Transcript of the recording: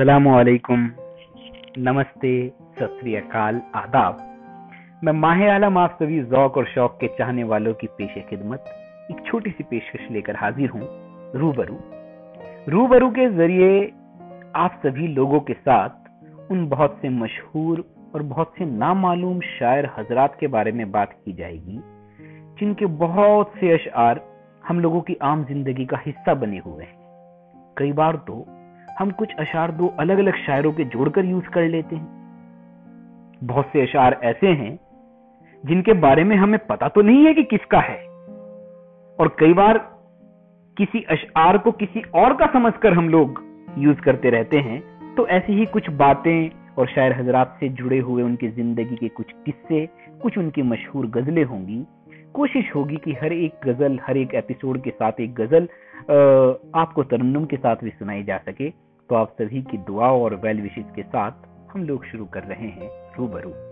السلام علیکم۔ نمستے ست اکال، آداب۔ میں ماہ عالم آپ سبھی ذوق اور شوق کے چاہنے والوں کی پیش خدمت ایک چھوٹی سی پیشکش لے کر حاضر ہوں، روبرو۔ روبرو کے ذریعے آپ سبھی لوگوں کے ساتھ ان بہت سے مشہور اور بہت سے نامعلوم شاعر حضرات کے بارے میں بات کی جائے گی، جن کے بہت سے اشعار ہم لوگوں کی عام زندگی کا حصہ بنے ہوئے ہیں۔ کئی بار تو ہم کچھ اشعار دو الگ الگ شاعروں کے جوڑ کر یوز کر لیتے ہیں۔ بہت سے اشعار ایسے ہیں جن کے بارے میں ہمیں پتا تو نہیں ہے کہ کس کا ہے۔ اور کئی بار کسی اشعار کو کسی اور کا سمجھ کر ہم لوگ یوز کرتے رہتے ہیں۔ تو ایسی ہی کچھ باتیں اور شاعر حضرات سے جڑے ہوئے ان کی زندگی کے کچھ قصے، کچھ ان کی مشہور غزلیں ہوں گی۔ کوشش ہوگی کہ ہر ایک غزل، ہر ایک ایپیسوڈ کے ساتھ ایک غزل آپ کو ترنم کے ساتھ بھی سنائی جا سکے۔ تو آپ سبھی کی دعا اور ویل وشز کے ساتھ ہم لوگ شروع کر رہے ہیں روبرو۔